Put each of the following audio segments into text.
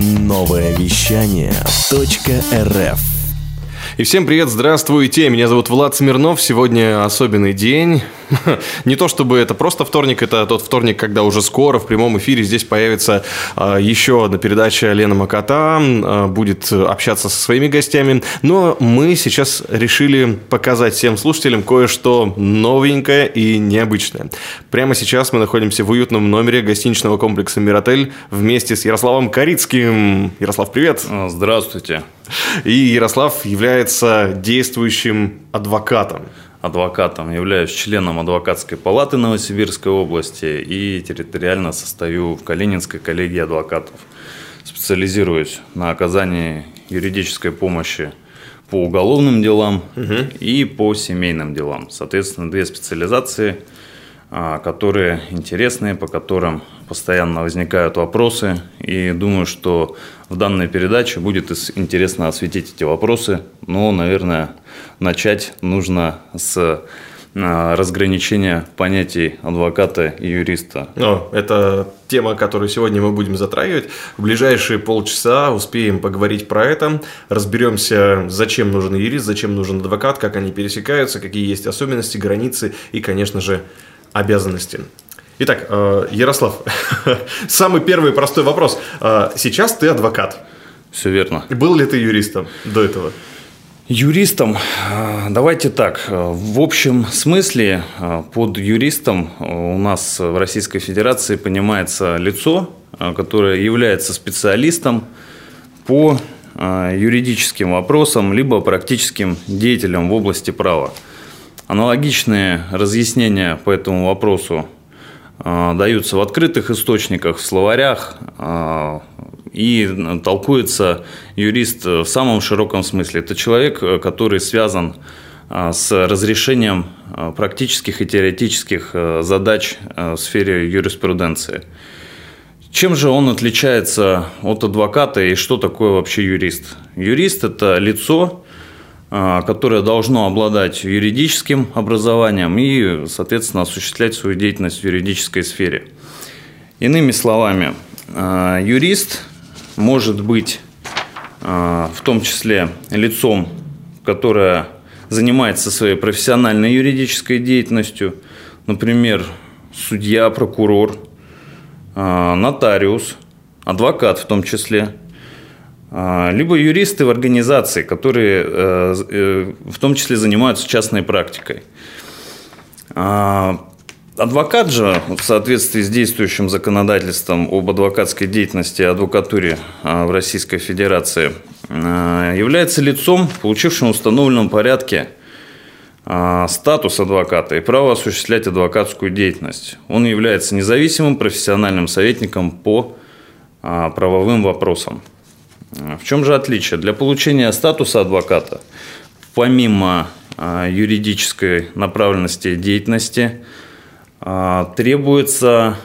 Новое вещание .рф И всем привет, здравствуйте, меня зовут Влад Смирнов, сегодня особенный день. Не то чтобы это просто вторник, это тот вторник, когда уже скоро в прямом эфире здесь появится а, еще одна передача Лена Макота, а, будет общаться со своими гостями. Но мы сейчас решили показать всем слушателям кое-что новенькое и необычное. Прямо сейчас мы находимся в уютном номере гостиничного комплекса «Миротель» вместе с Ярославом Корицким. Ярослав, привет! Здравствуйте! И Ярослав является действующим адвокатом. Адвокатом являюсь членом адвокатской палаты Новосибирской области и территориально состою в Калининской коллегии адвокатов. Специализируюсь на оказании юридической помощи по уголовным делам угу. и по семейным делам. Соответственно, две специализации – которые интересные, по которым постоянно возникают вопросы. И думаю, что в данной передаче будет интересно осветить эти вопросы. Но, наверное, начать нужно с а, разграничения понятий адвоката и юриста. Ну, это тема, которую сегодня мы будем затрагивать. В ближайшие полчаса успеем поговорить про это, разберемся, зачем нужен юрист, зачем нужен адвокат, как они пересекаются, какие есть особенности, границы и, конечно же, обязанности. Итак, э, Ярослав, самый первый простой вопрос. Э, сейчас ты адвокат. Все верно. Был ли ты юристом до этого? Юристом, э, давайте так, в общем смысле под юристом у нас в Российской Федерации понимается лицо, которое является специалистом по юридическим вопросам, либо практическим деятелем в области права. Аналогичные разъяснения по этому вопросу а, даются в открытых источниках, в словарях, а, и толкуется юрист в самом широком смысле. Это человек, который связан с разрешением практических и теоретических задач в сфере юриспруденции. Чем же он отличается от адвоката и что такое вообще юрист? Юрист – это лицо, которое должно обладать юридическим образованием и, соответственно, осуществлять свою деятельность в юридической сфере. Иными словами, а, юрист может быть а, в том числе лицом, которое занимается своей профессиональной юридической деятельностью, например, судья, прокурор, нотариус, адвокат в том числе – а, либо юристы в организации, которые э, э, в том числе занимаются частной практикой. А, адвокат же, в соответствии с действующим законодательством об адвокатской деятельности и адвокатуре а, в Российской Федерации, является лицом, получившим в установленном порядке статус адвоката и право осуществлять адвокатскую деятельность. Он является независимым профессиональным советником по правовым вопросам. В чем же отличие? Для получения статуса адвоката, помимо а, юридической направленности деятельности, а, требуется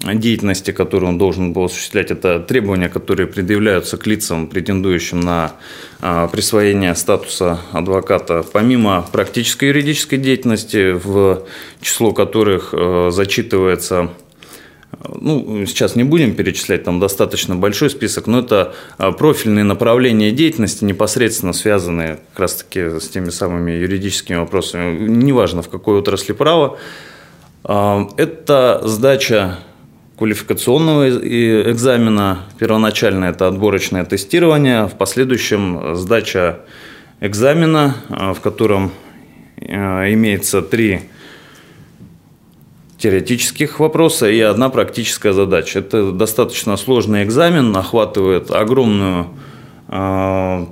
деятельности, которую он должен был осуществлять, это требования, которые предъявляются к лицам, претендующим на а, присвоение статуса адвоката, помимо практической юридической деятельности, в число которых зачитывается ну, сейчас не будем перечислять, там достаточно большой список, но это а, профильные направления деятельности, непосредственно связанные как раз-таки с теми самыми юридическими вопросами, неважно в какой отрасли права. А, это сдача квалификационного экзамена, первоначально это отборочное тестирование, в последующем сдача экзамена, а, в котором имеется три теоретических вопроса и одна практическая задача. Это достаточно сложный экзамен, охватывает огромную э,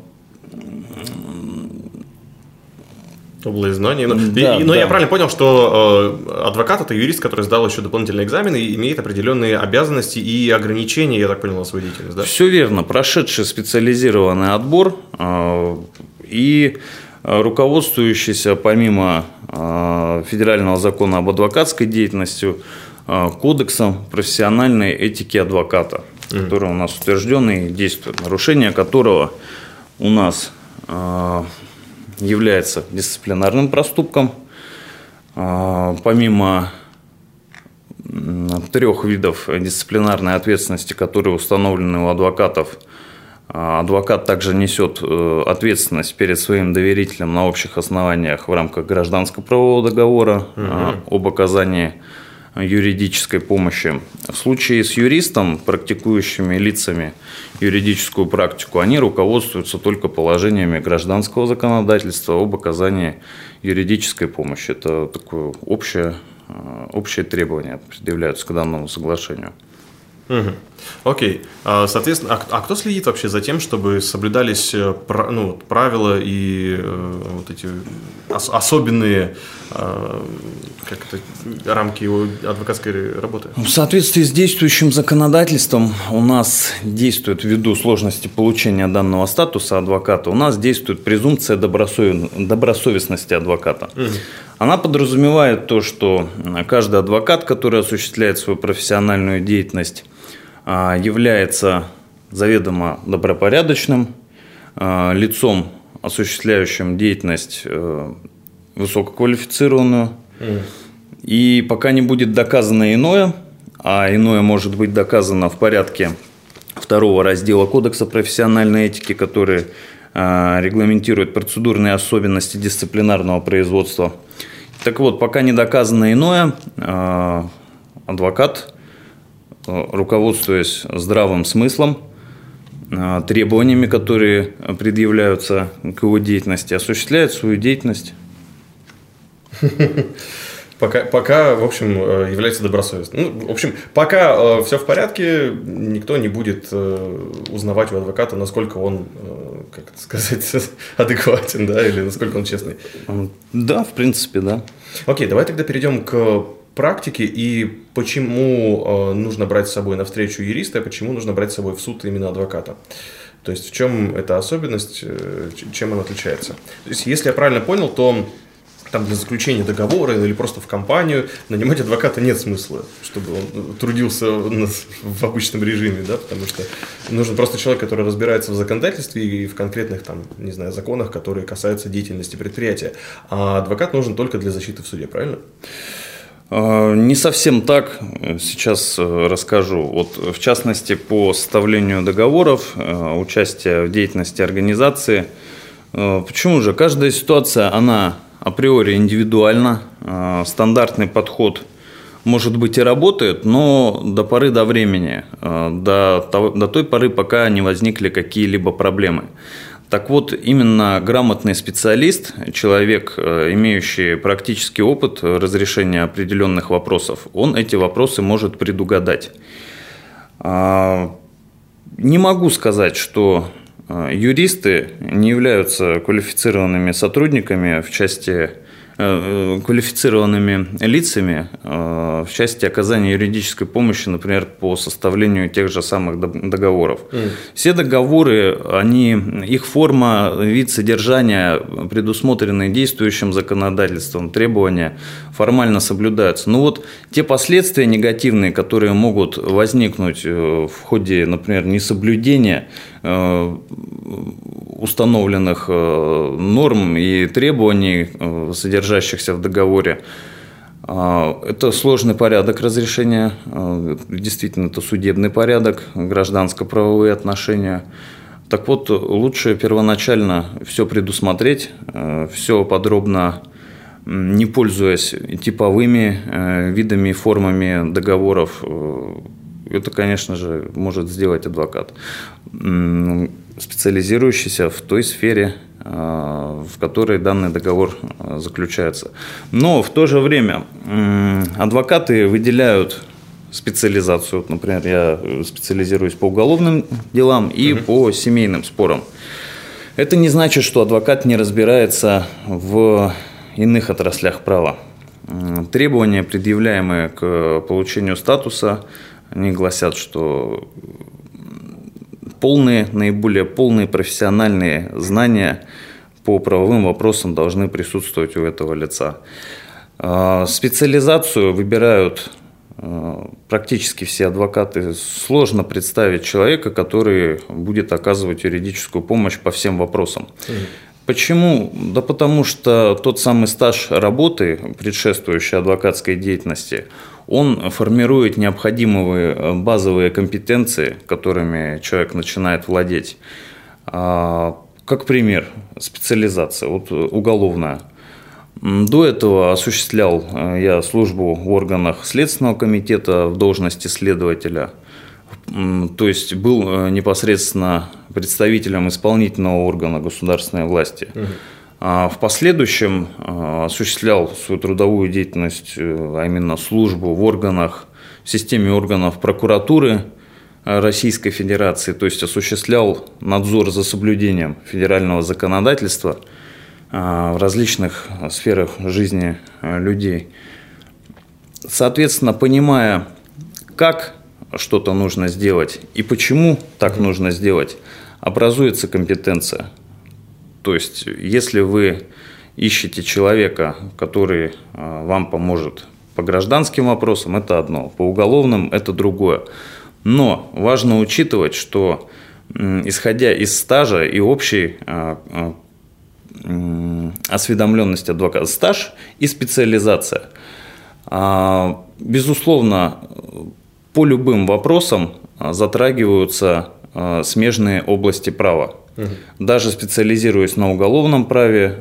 область знаний. Но, да, и, но да. я правильно понял, что э, адвокат это юрист, который сдал еще дополнительные экзамены и имеет определенные обязанности и ограничения, я так понял, на свою деятельность, да? Все верно. Прошедший специализированный отбор э, и руководствующийся помимо а, федерального закона об адвокатской деятельности а, кодексом профессиональной этики адвоката, mm. который у нас утвержден и действует, нарушение которого у нас является дисциплинарным проступком. Помимо трех видов дисциплинарной ответственности, которые установлены у адвокатов. А, адвокат также несет э, ответственность перед своим доверителем на общих основаниях в рамках гражданско-правового договора угу. об оказании юридической помощи. В случае с юристом, практикующими лицами юридическую практику, они руководствуются только положениями гражданского законодательства об оказании юридической помощи. Это такое общее, э, общее требование предъявляются к данному соглашению. Угу. Окей. А, соответственно, а, а кто следит вообще за тем, чтобы соблюдались э, ну, правила и э, вот эти ос, особенные э, как это, рамки адвокатской работы? В соответствии с действующим законодательством у нас действует, ввиду сложности получения данного статуса адвоката, у нас действует презумпция добросовестности адвоката. Угу. Она подразумевает то, что каждый адвокат, который осуществляет свою профессиональную деятельность, а, является заведомо добропорядочным а, лицом, осуществляющим деятельность э, высококвалифицированную. Mm. И пока не будет доказано иное, а иное может быть доказано в порядке второго раздела Кодекса профессиональной этики, который а, регламентирует процедурные особенности дисциплинарного производства. Так вот, пока не доказано иное, адвокат Э, руководствуясь здравым смыслом, э, требованиями, которые предъявляются к его деятельности, осуществляет свою деятельность. Пока, пока, в общем, э, является добросовестным. Ну, в общем, пока э, все в порядке, никто не будет э, узнавать у адвоката, насколько он, э, как это сказать, адекватен, да, или насколько он честный. Да, в принципе, да. Окей, давай тогда перейдем к практики и почему э, нужно брать с собой на встречу юриста, а почему нужно брать с собой в суд именно адвоката. То есть в чем эта особенность, э, чем она отличается. То есть если я правильно понял, то там для заключения договора или просто в компанию нанимать адвоката нет смысла, чтобы он трудился в обычном режиме, да, потому что нужен просто человек, который разбирается в законодательстве и в конкретных там, не знаю, законах, которые касаются деятельности предприятия. А адвокат нужен только для защиты в суде, правильно? А, не совсем так. Сейчас э, расскажу. Вот, в частности, по составлению договоров, э, участия в деятельности организации. Э, почему же? Каждая ситуация, она априори индивидуальна. Стандартный подход может быть и работает, но до поры до времени, до, до той поры, пока не возникли какие-либо проблемы. Так вот, именно грамотный специалист, человек, э, имеющий практический опыт разрешения определенных вопросов, он эти вопросы может предугадать. А, не могу сказать, что юристы не являются квалифицированными сотрудниками в части Э, квалифицированными лицами э, в части оказания юридической помощи, например, по составлению тех же самых договоров. Mm. Все договоры, они, их форма, вид содержания, предусмотренные действующим законодательством, требования формально соблюдаются. Но вот те последствия негативные, которые могут возникнуть э, в ходе, например, несоблюдения установленных норм и требований, содержания содержащихся в договоре. А, это сложный порядок разрешения, а, действительно, это судебный порядок, гражданско-правовые отношения. Так вот, лучше первоначально все предусмотреть, все подробно, не пользуясь типовыми видами и формами договоров. Это, конечно же, может сделать адвокат, специализирующийся в той сфере, Э, в которой данный договор э, заключается. Но в то же время адвокаты выделяют специализацию. Вот, например, я специализируюсь по уголовным делам и угу. по семейным спорам. Это не значит, что адвокат не разбирается в иных отраслях права. Требования, предъявляемые к получению статуса, они гласят, что полные, наиболее полные профессиональные знания по правовым вопросам должны присутствовать у этого лица. А, специализацию выбирают а, практически все адвокаты. Сложно представить человека, который будет оказывать юридическую помощь по всем вопросам. Mm. Почему? Да потому что тот самый стаж работы, предшествующий адвокатской деятельности, он формирует необходимые э, базовые компетенции, которыми человек начинает владеть. А, как пример, специализация, вот уголовная. До этого осуществлял э, я службу в органах Следственного комитета в должности следователя. То есть был э, непосредственно представителем исполнительного органа государственной власти. А в последующем э, осуществлял свою трудовую деятельность, а именно службу в органах, в системе органов прокуратуры Российской Федерации, то есть осуществлял надзор за соблюдением федерального законодательства – в различных сферах жизни э, людей. Соответственно, понимая, как что-то нужно сделать и почему так нужно сделать, образуется компетенция. То есть, если вы ищете человека, который э, вам поможет по гражданским вопросам, это одно, по уголовным это другое. Но важно учитывать, что исходя из стажа и общей э, осведомленность адвоката, стаж и специализация. А, безусловно, по любым вопросам а, затрагиваются а, смежные области права. Угу. Даже специализируясь на уголовном праве,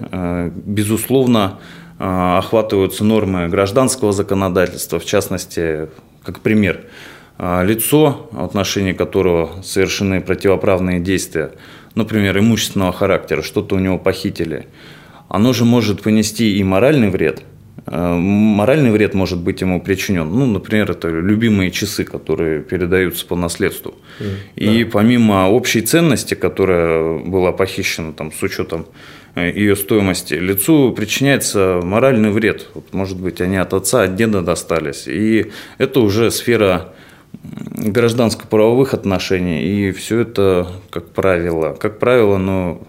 безусловно, охватываются нормы гражданского законодательства, в частности, как пример, лицо, в отношении которого совершены противоправные действия, например, имущественного характера, что-то у него похитили, оно же может понести и моральный вред. Э, моральный вред может быть ему причинен. Ну, например, это любимые часы, которые передаются по наследству. Mm, и да. помимо общей ценности, которая была похищена там, с учетом э, ее стоимости, лицу причиняется моральный вред. Вот, может быть, они от отца, от деда достались. И это уже сфера гражданско-правовых отношений, и все это, как правило, как правило, но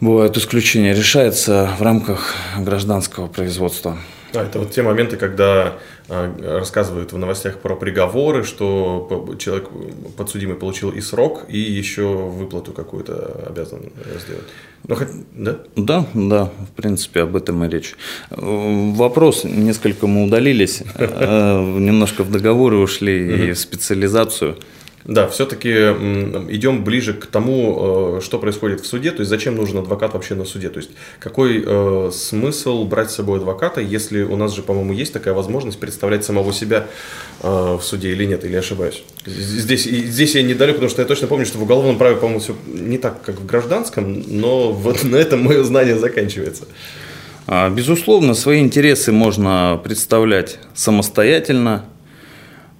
бывают исключения, решается в рамках гражданского производства. А, это вот те моменты, когда э, рассказывают в новостях про приговоры, что человек подсудимый получил и срок, и еще выплату какую-то обязан сделать. Ну, хоть, да? Да, да, в принципе, об этом и речь. Вопрос, несколько мы удалились, э, немножко в договоры ушли и в специализацию. Да, все-таки идем ближе к тому, э, что происходит в суде, то есть зачем нужен адвокат вообще на суде, то есть какой э, смысл брать с собой адвоката, если у нас же, по-моему, есть такая возможность представлять самого себя э, в суде или нет, или я ошибаюсь. Здесь, здесь я недалек, потому что я точно помню, что в уголовном праве, по-моему, все не так, как в гражданском, но вот на этом мое знание заканчивается. А, безусловно, свои интересы можно представлять самостоятельно,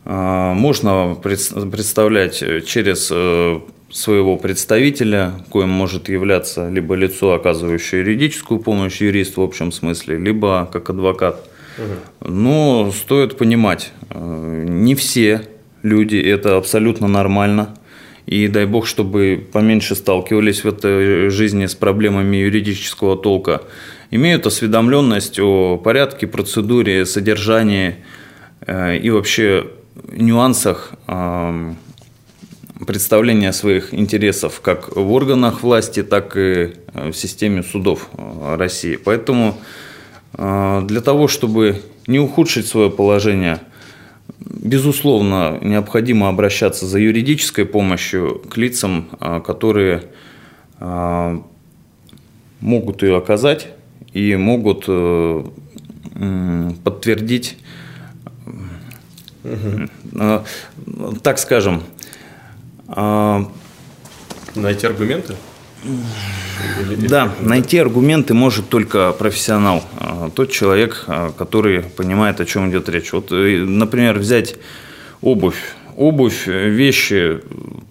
можно представлять через э, своего представителя, коим может являться либо лицо, оказывающее юридическую помощь, юрист в общем смысле, либо как адвокат. Угу. Но стоит понимать, э, не все люди, это абсолютно нормально. И дай бог, чтобы поменьше сталкивались в этой жизни с проблемами юридического толка. Имеют осведомленность о порядке, процедуре, содержании э, и вообще нюансах представления своих интересов как в органах власти, так и э, в системе судов э, России. Поэтому э, для того, чтобы не ухудшить свое положение, безусловно, необходимо обращаться за юридической помощью к лицам, которые могут ее оказать и могут подтвердить Угу. Так скажем. А, найти аргументы? Да, найти аргументы может только профессионал, а, тот человек, который понимает, о чем идет речь. Вот, э, например, взять обувь. Обувь, вещи,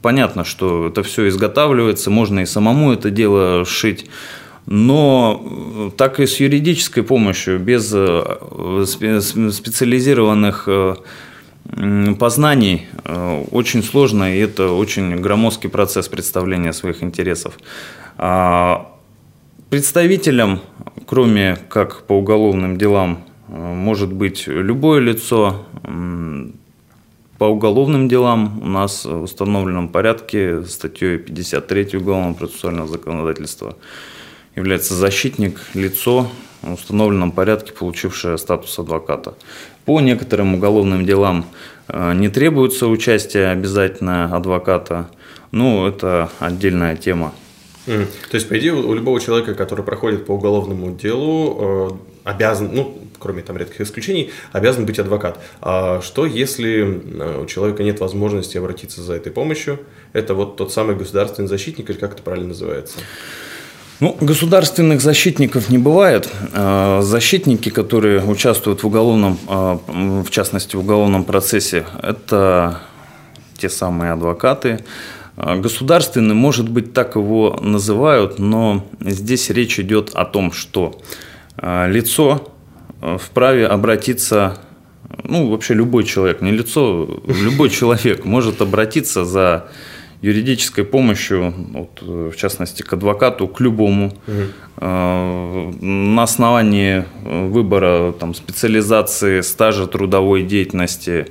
понятно, что это все изготавливается, можно и самому это дело шить. Но так и с юридической помощью, без э, специализированных познаний э, очень сложно, и это очень громоздкий процесс представления своих интересов. А представителем, кроме как по уголовным делам, э, может быть любое лицо. По уголовным делам у нас в установленном порядке статьей 53 Уголовного процессуального законодательства является защитник, лицо в установленном порядке, получившее статус адвоката. По некоторым уголовным делам э, не требуется участие обязательно адвоката, ну, это отдельная тема. Mm. То есть, по идее, у любого человека, который проходит по уголовному делу, э, обязан, ну, кроме там редких исключений, обязан быть адвокат. А что, если э, у человека нет возможности обратиться за этой помощью? Это вот тот самый государственный защитник, или как это правильно называется? Ну, государственных защитников не бывает. А, защитники, которые участвуют в уголовном, а, в частности, в уголовном процессе, это те самые адвокаты. А, государственный, может быть, так его называют, но здесь речь идет о том, что лицо вправе обратиться, ну, вообще любой человек, не лицо, любой человек может обратиться за юридической помощью, вот, в частности, к адвокату, к любому, угу. на основании выбора там, специализации, стажа трудовой деятельности,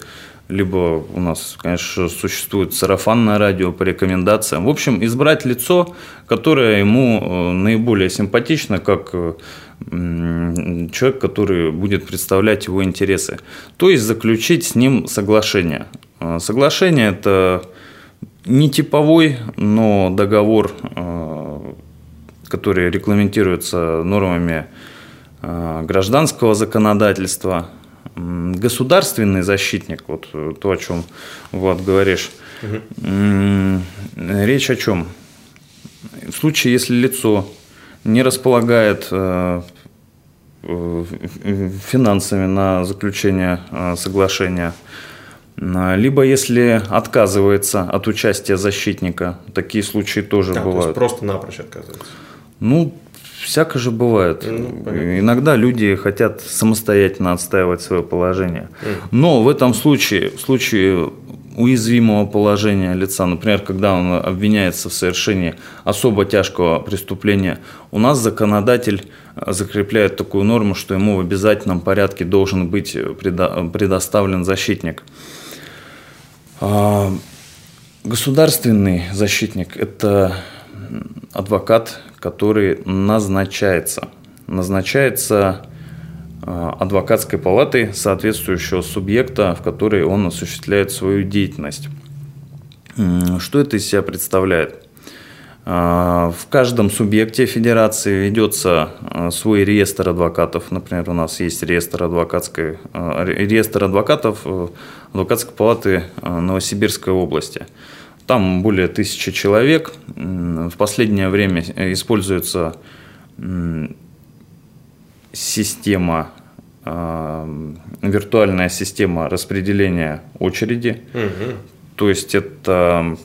либо у нас, конечно, существует сарафанное радио по рекомендациям. В общем, избрать лицо, которое ему э, наиболее симпатично, как человек, который будет представлять его интересы. То есть заключить с ним соглашение. Э, соглашение – это не типовой, но договор, э, который регламентируется нормами э, гражданского законодательства, государственный защитник, вот то, о чем Влад говоришь, угу. речь о чем? В случае, если лицо не располагает э, финансами на заключение соглашения, либо если отказывается от участия защитника, такие случаи тоже да, бывают. То есть просто напрочь отказывается. Ну, всяко же бывает. Ну, Иногда люди хотят самостоятельно отстаивать свое положение. Но в этом случае, в случае уязвимого положения лица, например, когда он обвиняется в совершении особо тяжкого преступления, у нас законодатель закрепляет такую норму, что ему в обязательном порядке должен быть предоставлен защитник. А, государственный защитник – это адвокат, который назначается. Назначается а, адвокатской палатой соответствующего субъекта, в которой он осуществляет свою деятельность. Что это из себя представляет? А, в каждом субъекте федерации ведется а, свой реестр адвокатов. Например, у нас есть реестр, адвокатской, а, реестр адвокатов э, адвокатской палаты Новосибирской области. Там более тысячи человек. В последнее время используется система, виртуальная система распределения очереди. Угу. То есть это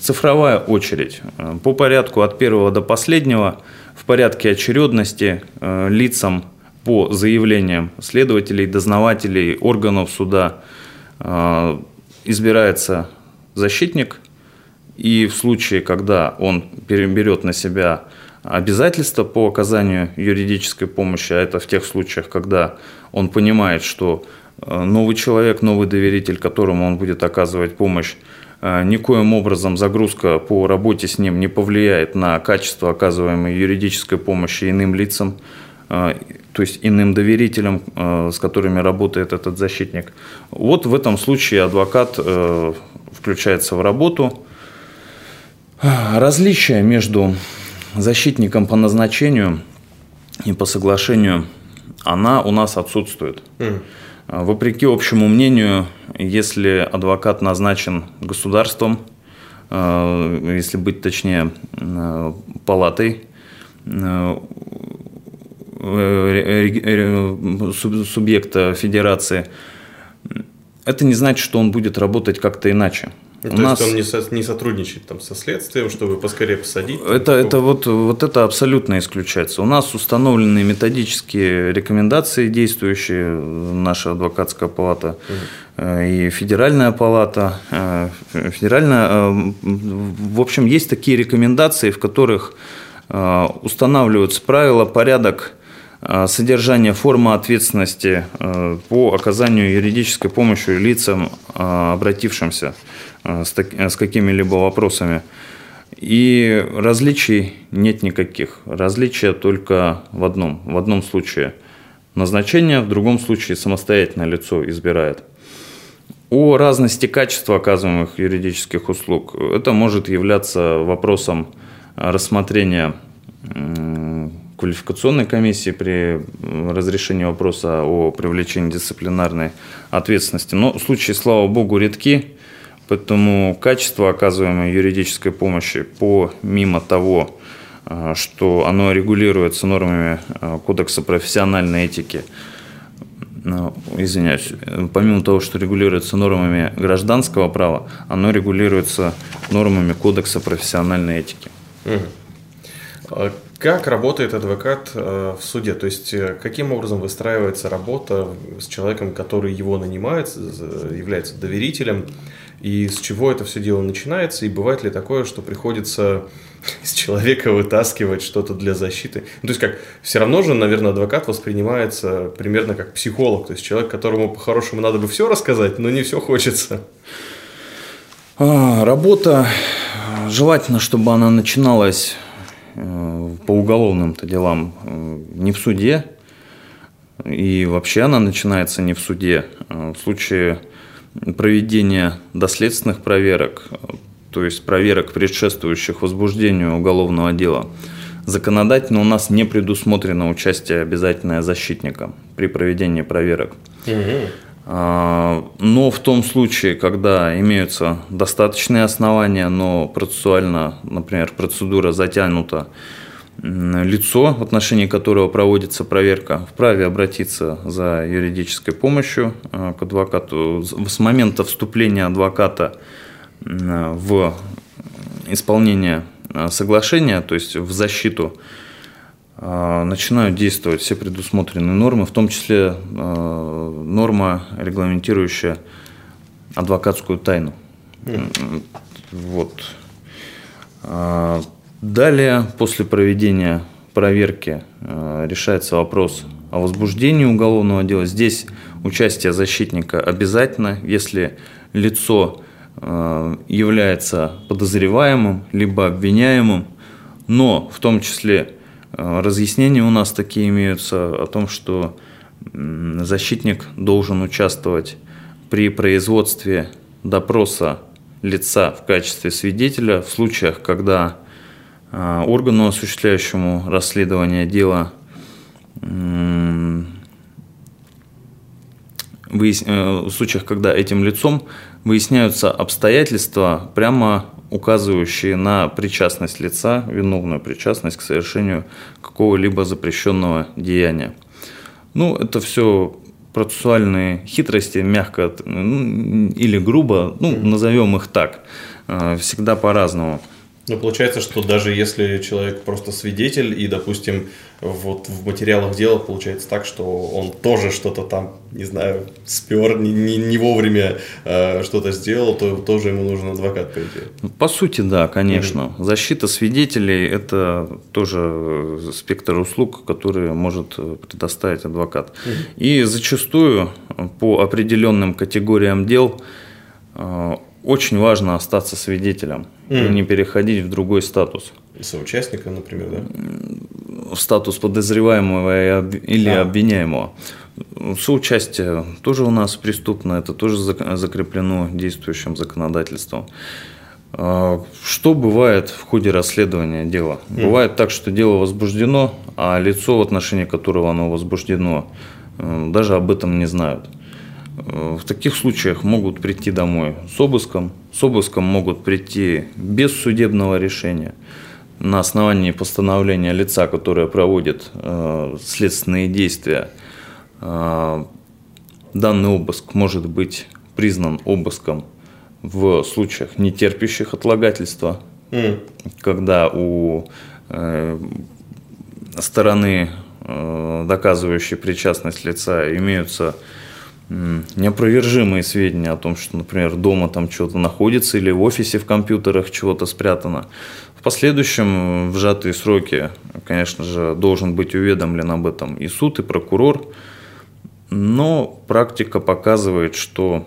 Цифровая очередь. Э, по порядку от первого до последнего в порядке очередности э, лицам по заявлениям следователей, дознавателей, органов суда э, избирается защитник, и в случае, когда он берет на себя обязательства по оказанию юридической помощи, а это в тех случаях, когда он понимает, что новый человек, новый доверитель, которому он будет оказывать помощь, никоим образом загрузка по работе с ним не повлияет на качество оказываемой юридической помощи иным лицам, э, то есть иным доверителям, э, с которыми работает этот защитник. Вот в этом случае адвокат включается в работу. Различие между защитником по назначению и по соглашению, она у нас отсутствует. Mm. Вопреки общему мнению, если адвокат назначен государством, э, если быть точнее э, палатой, э, субъекта федерации, это не значит, что он будет работать как-то иначе. Ну, то нас... есть он не, со, не сотрудничает там, со следствием, чтобы поскорее посадить? Это, это вот, вот это абсолютно исключается. У нас установлены методические рекомендации, действующие наша адвокатская палата угу. и федеральная палата. Э, федеральная, э, в общем, есть такие рекомендации, в которых устанавливаются правила, порядок содержание, форма ответственности по оказанию юридической помощи лицам, обратившимся Э, с, так, с какими-либо вопросами. И различий нет никаких. Различия только в одном. В одном случае назначение, в другом случае самостоятельно лицо избирает. О разности качества оказываемых юридических услуг это может являться вопросом рассмотрения квалификационной комиссии при разрешении вопроса о привлечении дисциплинарной ответственности. Но случаи, слава богу, редки, поэтому качество оказываемой юридической помощи, помимо того, э, что оно регулируется нормами э, Кодекса профессиональной этики, ну, извиняюсь, помимо того, что регулируется нормами гражданского права, оно регулируется нормами Кодекса профессиональной этики. А как работает адвокат э, в суде? То есть, э, каким образом выстраивается работа с человеком, который его нанимает, является доверителем, и с чего это все дело начинается, и бывает ли такое, что приходится из человека вытаскивать что-то для защиты? Ну, то есть, как, все равно же, наверное, адвокат воспринимается примерно как психолог, то есть, человек, которому по-хорошему надо бы все рассказать, но не все хочется. А, работа, желательно, чтобы она начиналась Э, по уголовным-то делам э, не в суде, и вообще она начинается не в суде. Э, в случае проведения доследственных проверок, то есть проверок, предшествующих возбуждению уголовного дела, законодательно у нас не предусмотрено участие обязательное защитника при проведении проверок. Угу. Но в том случае, когда имеются достаточные основания, но процессуально, например, процедура затянута, лицо, в отношении которого проводится проверка, вправе обратиться за юридической помощью а, к адвокату. С момента вступления адвоката в исполнение а, соглашения, то есть в защиту а, начинают действовать все предусмотренные нормы, в том числе норма, регламентирующая адвокатскую тайну. Mm. Вот. Далее, после проведения проверки, решается вопрос о возбуждении уголовного дела. Здесь участие защитника обязательно, если лицо является подозреваемым либо обвиняемым, но в том числе Э, разъяснения у нас такие имеются о том, что защитник должен участвовать при производстве допроса лица в качестве свидетеля в случаях, когда э, органу, осуществляющему расследование дела, э, в случаях, когда этим лицом выясняются обстоятельства, прямо указывающие на причастность лица, виновную причастность к совершению какого-либо запрещенного деяния. Ну, это все процессуальные хитрости, мягко ну, или грубо, ну, назовем их так, э, всегда по-разному. Ну, получается, что даже если человек просто свидетель, и, допустим, вот в материалах дела получается так, что он тоже что-то там, не знаю, спер, не, не, не вовремя э, что-то сделал, то тоже ему нужен адвокат, по идее. По сути, да, конечно. Mm-hmm. Защита свидетелей – это тоже спектр услуг, которые может предоставить адвокат. Mm-hmm. И зачастую по определенным категориям дел э, очень важно остаться свидетелем mm. и не переходить в другой статус. Соучастника, например, да? В статус подозреваемого или а. обвиняемого. Соучастие тоже у нас преступно, это тоже закреплено действующим законодательством. А, что бывает в ходе расследования дела? Mm. Бывает так, что дело возбуждено, а лицо, в отношении которого оно возбуждено, даже об этом не знают. Э, в таких случаях могут прийти домой с обыском. С обыском могут прийти без судебного решения на основании постановления лица, которое проводит э, следственные действия. Э, данный обыск может быть признан обыском в случаях, не терпящих отлагательства, mm. когда у э, стороны, э, доказывающей причастность лица, имеются неопровержимые сведения о том, что, например, дома там что-то находится или в офисе в компьютерах чего-то спрятано. В последующем, в сжатые сроки, конечно же, должен быть уведомлен об этом и суд, и прокурор. Но практика показывает, что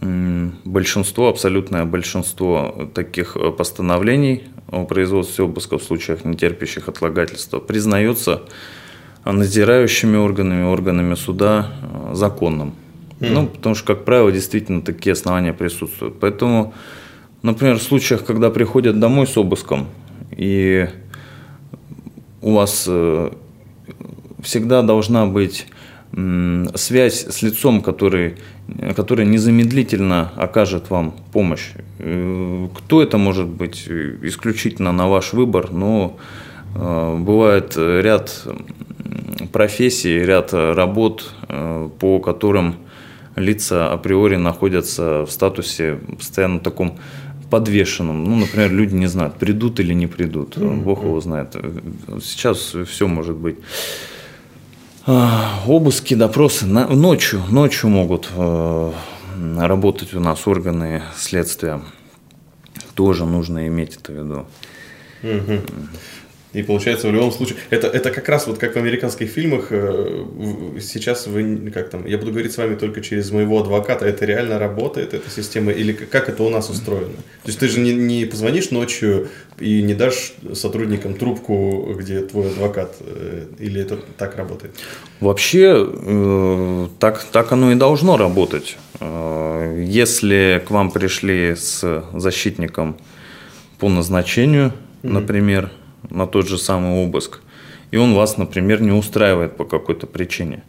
большинство, абсолютное большинство таких э, постановлений о производстве обыска в случаях нетерпящих отлагательства признается надзирающими органами, органами суда э, законным. Mm. Ну, потому что, как правило, действительно такие основания присутствуют. Поэтому, например, в случаях, когда приходят домой с обыском, и у вас э, всегда должна быть связь с лицом, который, который незамедлительно окажет вам помощь. Э, кто это может быть? Исключительно на ваш выбор, но э, бывает ряд профессий, ряд работ, э, по которым лица априори находятся в статусе постоянно таком подвешенном. Ну, например, люди не знают, придут или не придут. Бог его знает. Сейчас все может быть. А, обыски, допросы ночью, ночью могут э, работать у нас органы следствия. Тоже нужно иметь это в виду. Угу. И получается, в любом случае, это, это как раз вот как в американских фильмах, э, сейчас вы, как там, я буду говорить с вами только через моего адвоката, это реально работает, эта система, или как это у нас устроено? То есть ты же не, не позвонишь ночью и не дашь сотрудникам трубку, где твой адвокат, э, или это так работает? Вообще, э, так, так оно и должно работать. Если к вам пришли с защитником по назначению, mm-hmm. например, на тот же самый обыск, и он вас, например, не устраивает по какой-то причине,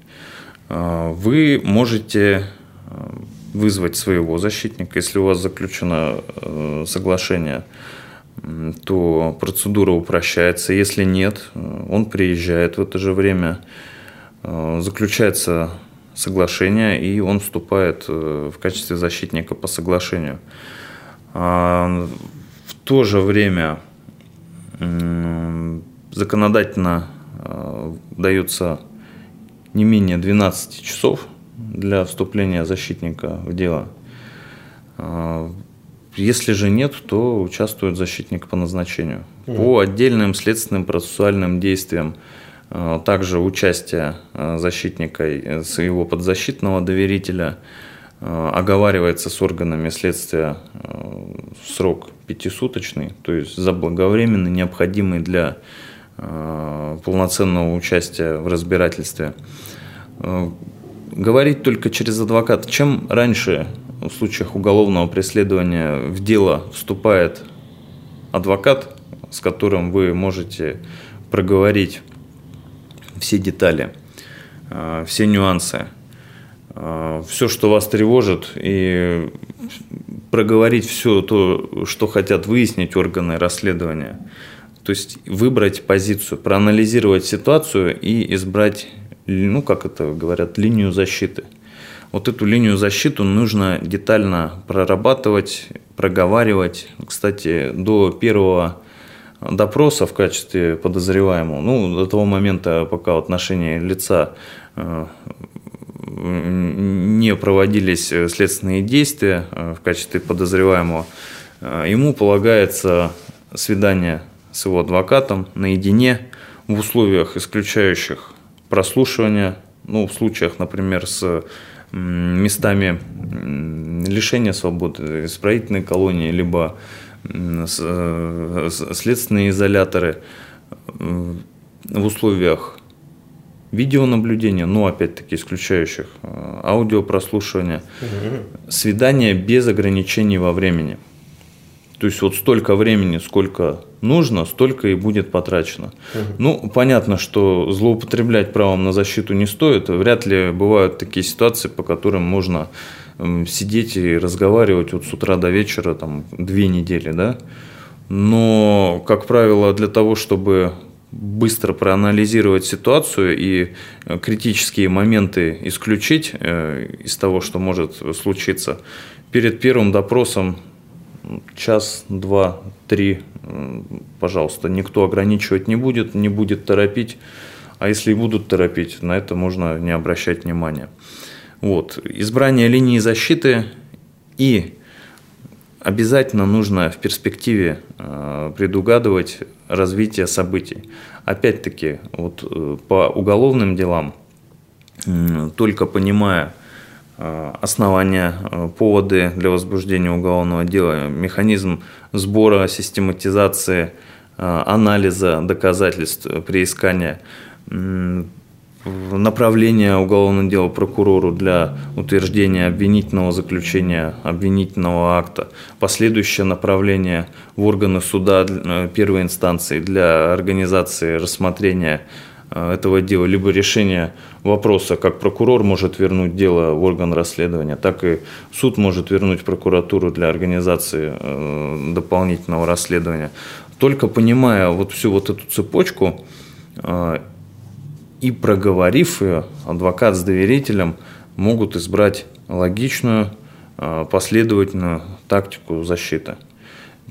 а, вы можете а, вызвать своего защитника, если у вас заключено э, соглашение, то процедура упрощается. Если нет, он приезжает в это же время, э, заключается соглашение, и он вступает э, в качестве защитника по соглашению. А, в то же время законодательно э, дается не менее 12 часов для вступления защитника в дело. Э, если же нет, то участвует защитник по назначению. По отдельным следственным процессуальным действиям э, также участие защитника своего подзащитного доверителя оговаривается с органами следствия срок пятисуточный, то есть заблаговременный, необходимый для э, полноценного участия в разбирательстве. Э, говорить только через адвоката. Чем раньше в случаях уголовного преследования в дело вступает адвокат, с которым вы можете проговорить все детали, э, все нюансы, все, что вас тревожит, и проговорить все то, что хотят выяснить органы расследования. То есть выбрать позицию, проанализировать ситуацию и избрать, ну, как это говорят, линию защиты. Вот эту линию защиты нужно детально прорабатывать, проговаривать. Кстати, до первого допроса в качестве подозреваемого, ну, до того момента, пока в отношении лица э, не проводились э, следственные действия э, в качестве подозреваемого, э, ему полагается свидание с его адвокатом наедине в условиях, исключающих прослушивания, ну, в случаях, например, с местами лишения свободы, исправительной колонии, либо следственные изоляторы в условиях видеонаблюдения, но опять-таки исключающих э, аудиопрослушивания, угу. свидания без ограничений во времени. То есть вот столько времени, сколько нужно, столько и будет потрачено. Угу. Ну, понятно, что злоупотреблять правом на защиту не стоит. Вряд ли бывают такие ситуации, по которым можно сидеть и разговаривать вот с утра до вечера, там, две недели, да. Но, как правило, для того, чтобы быстро проанализировать ситуацию и э, критические моменты исключить э, из того, что может случиться. Перед первым допросом час, два, три, пожалуйста, никто ограничивать не будет, не будет торопить. А если и будут торопить, на это можно не обращать внимания. Вот. Избрание линии защиты и обязательно нужно в перспективе э, предугадывать развитие событий. Опять-таки, вот э, по уголовным делам, только понимая основания, поводы для возбуждения уголовного дела, механизм сбора, систематизации, анализа доказательств при искании направление уголовного дела прокурору для утверждения обвинительного заключения, обвинительного акта, последующее направление в органы суда э, первой инстанции для организации рассмотрения э, этого дела, либо решения вопроса, как прокурор может вернуть дело в орган расследования, так и суд может вернуть прокуратуру для организации э, дополнительного расследования. Только понимая вот всю вот эту цепочку, и проговорив ее, адвокат с доверителем могут избрать логичную, а, последовательную тактику защиты.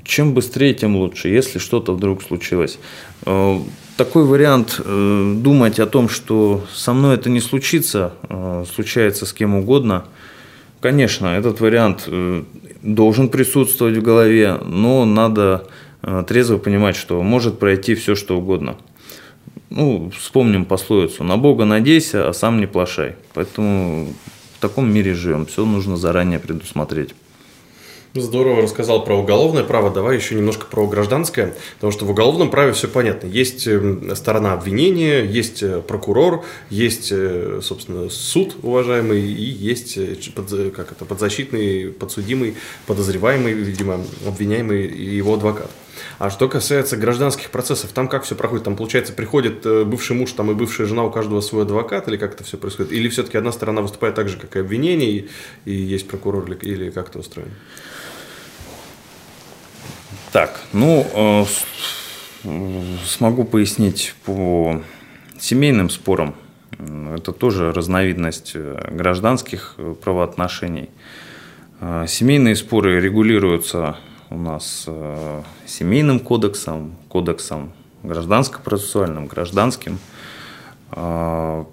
Чем быстрее, тем лучше, если что-то вдруг случилось. А, такой вариант э, думать о том, что со мной это не случится, а, случается с кем угодно, конечно, этот вариант э, должен присутствовать в голове, но надо трезво понимать, что может пройти все, что угодно – ну, вспомним пословицу «на Бога надейся, а сам не плашай». Поэтому в таком мире живем, все нужно заранее предусмотреть. Здорово рассказал про уголовное право. Давай еще немножко про гражданское, потому что в уголовном праве все понятно. Есть эм, сторона обвинения, есть э, прокурор, есть, э, собственно, суд уважаемый, и есть э, как это, подзащитный, подсудимый, подозреваемый, видимо, обвиняемый и его адвокат. А что касается гражданских процессов, там как все проходит? Там, получается, приходит э, бывший муж там и бывшая жена, у каждого свой адвокат, или как это все происходит? Или все-таки одна сторона выступает так же, как и обвинение, и, и есть прокурор, или, или как это устроено? Так, ну, э, смогу пояснить по семейным спорам. Это тоже разновидность э, гражданских правоотношений. Семейные споры регулируются у нас э, семейным кодексом, кодексом гражданско-процессуальным, гражданским. Э,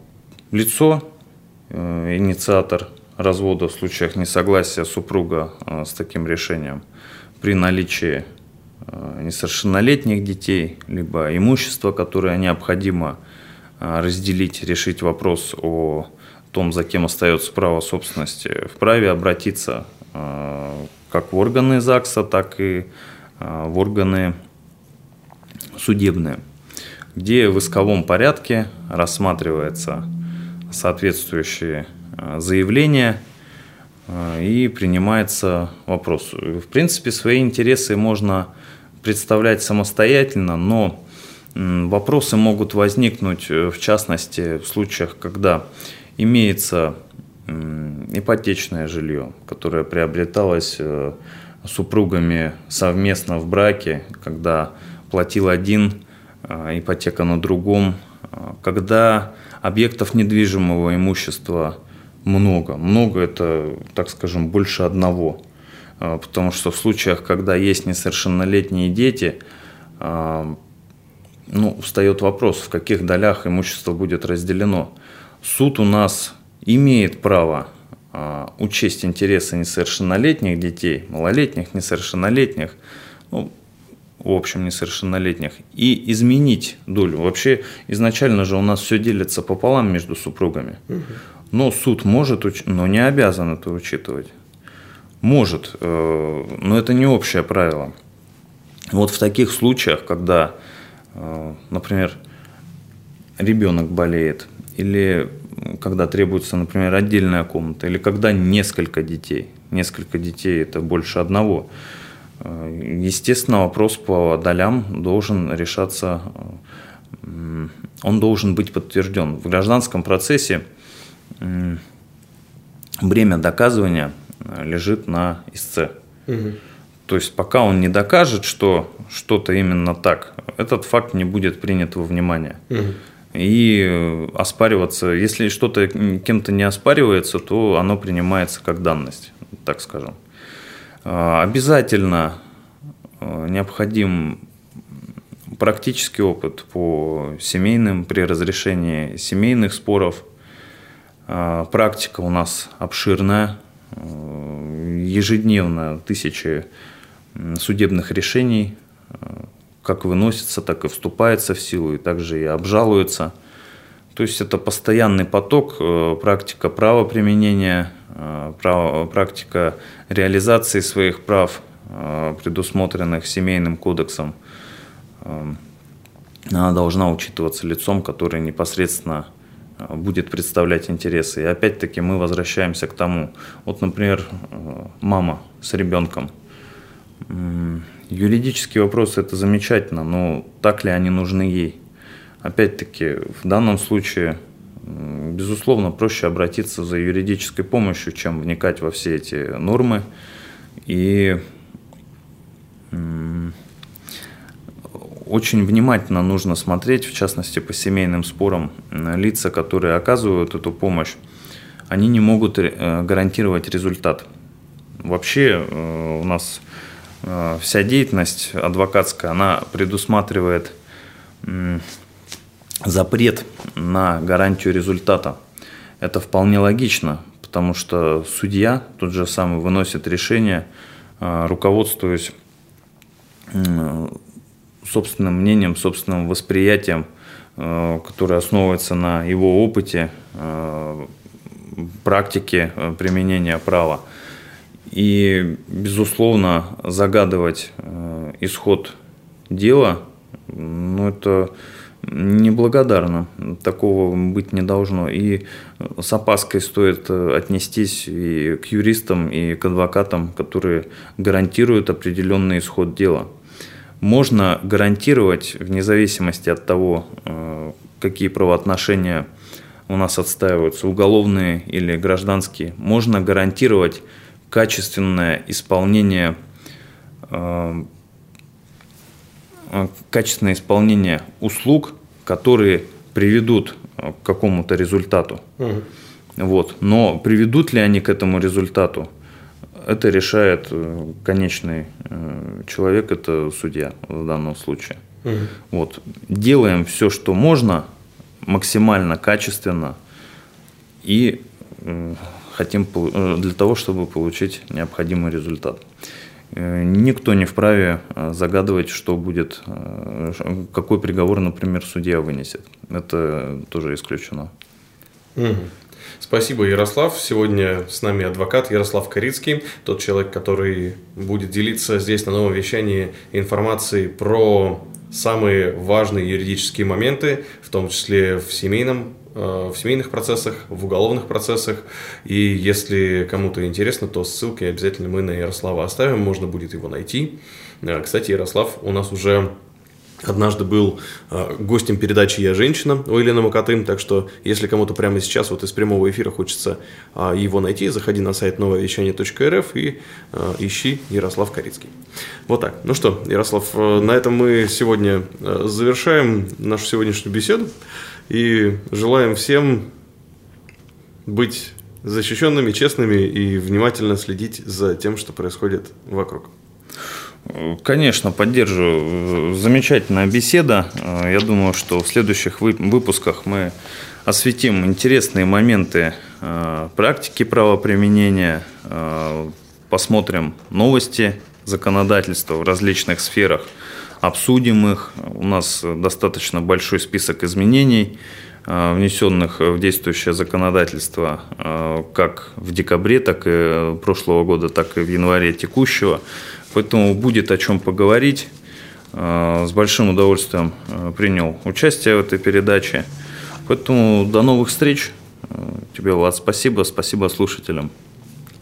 лицо, э, инициатор развода в случаях несогласия супруга э, с таким решением при наличии э, несовершеннолетних детей, либо имущества, которое необходимо э, разделить, решить вопрос о том, за кем остается право собственности, вправе обратиться э, как в органы ЗАГСа, так и а, в органы судебные, где в исковом порядке рассматривается соответствующие а, заявления а, и принимается вопрос. В принципе, свои интересы можно представлять самостоятельно, но вопросы могут возникнуть, э, в частности, в случаях, когда имеется ипотечное жилье, которое приобреталось э, супругами совместно в браке, когда платил один, э, ипотека на другом, э, когда объектов недвижимого имущества много. Много это, так скажем, больше одного. Потому что в случаях, когда есть несовершеннолетние дети, ну, встает вопрос, в каких долях имущество будет разделено. Суд у нас имеет право а, учесть интересы несовершеннолетних детей, малолетних, несовершеннолетних, ну, в общем, несовершеннолетних, и изменить долю. Вообще, изначально же у нас все делится пополам между супругами. Но суд может, но не обязан это учитывать. Может, э, но это не общее правило. Вот в таких случаях, когда, э, например, ребенок болеет, или когда требуется, например, отдельная комната, или когда несколько детей. Несколько детей – это больше одного. Э, естественно, вопрос по долям должен решаться, э, он должен быть подтвержден. В гражданском процессе бремя доказывания э, лежит на истце. Угу. То есть пока он не докажет, что что-то именно так, этот факт не будет принят во внимание. Угу и э, оспариваться. Если что-то кем-то не оспаривается, то оно принимается как данность, так скажем. А, обязательно э, необходим практический опыт по семейным, при разрешении семейных споров. А, практика у нас обширная, э, ежедневно тысячи судебных решений как выносится, так и вступается в силу, и также и обжалуется. То есть это постоянный поток, э, практика правоприменения, э, практика реализации своих прав, э, предусмотренных семейным кодексом. Она должна учитываться лицом, который непосредственно будет представлять интересы. И опять-таки мы возвращаемся к тому, вот, например, мама с ребенком. Юридические вопросы это замечательно, но так ли они нужны ей? Опять-таки, в данном случае, безусловно, проще обратиться за юридической помощью, чем вникать во все эти нормы. И очень внимательно нужно смотреть, в частности, по семейным спорам, лица, которые оказывают эту помощь, они не могут э, гарантировать результат. Вообще э, у нас вся деятельность адвокатская, она предусматривает запрет на гарантию результата. Это вполне логично, потому что судья тот же самый выносит решение, а, руководствуясь собственным мнением, собственным восприятием, а, которое основывается на его опыте, практике применения права. И, безусловно, загадывать исход дела, ну, это неблагодарно. Такого быть не должно. И с опаской стоит отнестись и к юристам, и к адвокатам, которые гарантируют определенный исход дела. Можно гарантировать, вне зависимости от того, э, какие правоотношения у нас отстаиваются, уголовные или гражданские, можно гарантировать качественное исполнение э, Э, качественное исполнение услуг, которые приведут э, к какому-то результату. Угу. Вот. Но приведут ли они к этому результату, это решает конечный человек, это судья в данном случае. Угу. Вот. Делаем все, что можно, максимально качественно и хотим для того, чтобы получить необходимый результат. Э, никто не вправе э, загадывать, что будет, э, какой приговор, например, судья вынесет. Это тоже исключено. Спасибо, Ярослав. Сегодня с нами адвокат Ярослав Корицкий, тот человек, который будет делиться здесь на новом вещании информацией про самые важные юридические моменты, в том числе в семейном Э, в семейных процессах, в уголовных процессах. И если кому-то интересно, то ссылки обязательно мы на Ярослава оставим, можно будет его найти. Э, кстати, Ярослав у нас уже однажды был э, гостем передачи «Я женщина» у Елены Макатын, так что если кому-то прямо сейчас вот из прямого эфира хочется его найти, заходи на сайт нововещание.рф и ищи Ярослав Корицкий. Вот так. Ну что, Ярослав, на этом мы сегодня завершаем нашу сегодняшнюю беседу. И желаем всем быть защищенными, честными и внимательно следить за тем, что происходит вокруг. Конечно, поддерживаю. Замечательная беседа. Я думаю, что в следующих выпусках мы осветим интересные моменты э, практики правоприменения, э, посмотрим новости законодательства в различных сферах – обсудим их. У нас достаточно большой список изменений, э, внесенных в действующее законодательство э, как в декабре, так и прошлого года, так и в январе текущего. Поэтому будет о чем поговорить. Э, с большим удовольствием принял участие в этой передаче. Поэтому до новых встреч. Тебе, Влад, спасибо. Спасибо слушателям.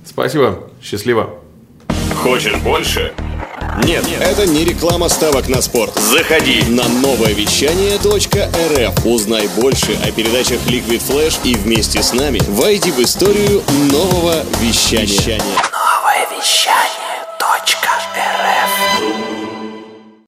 Спасибо. Счастливо. Хочешь больше? Нет, Нет, это не реклама ставок на спорт. Заходи на новое вещание .рф. Узнай больше о передачах Liquid Flash и вместе с нами войди в историю нового вещания. вещания. Новое вещание.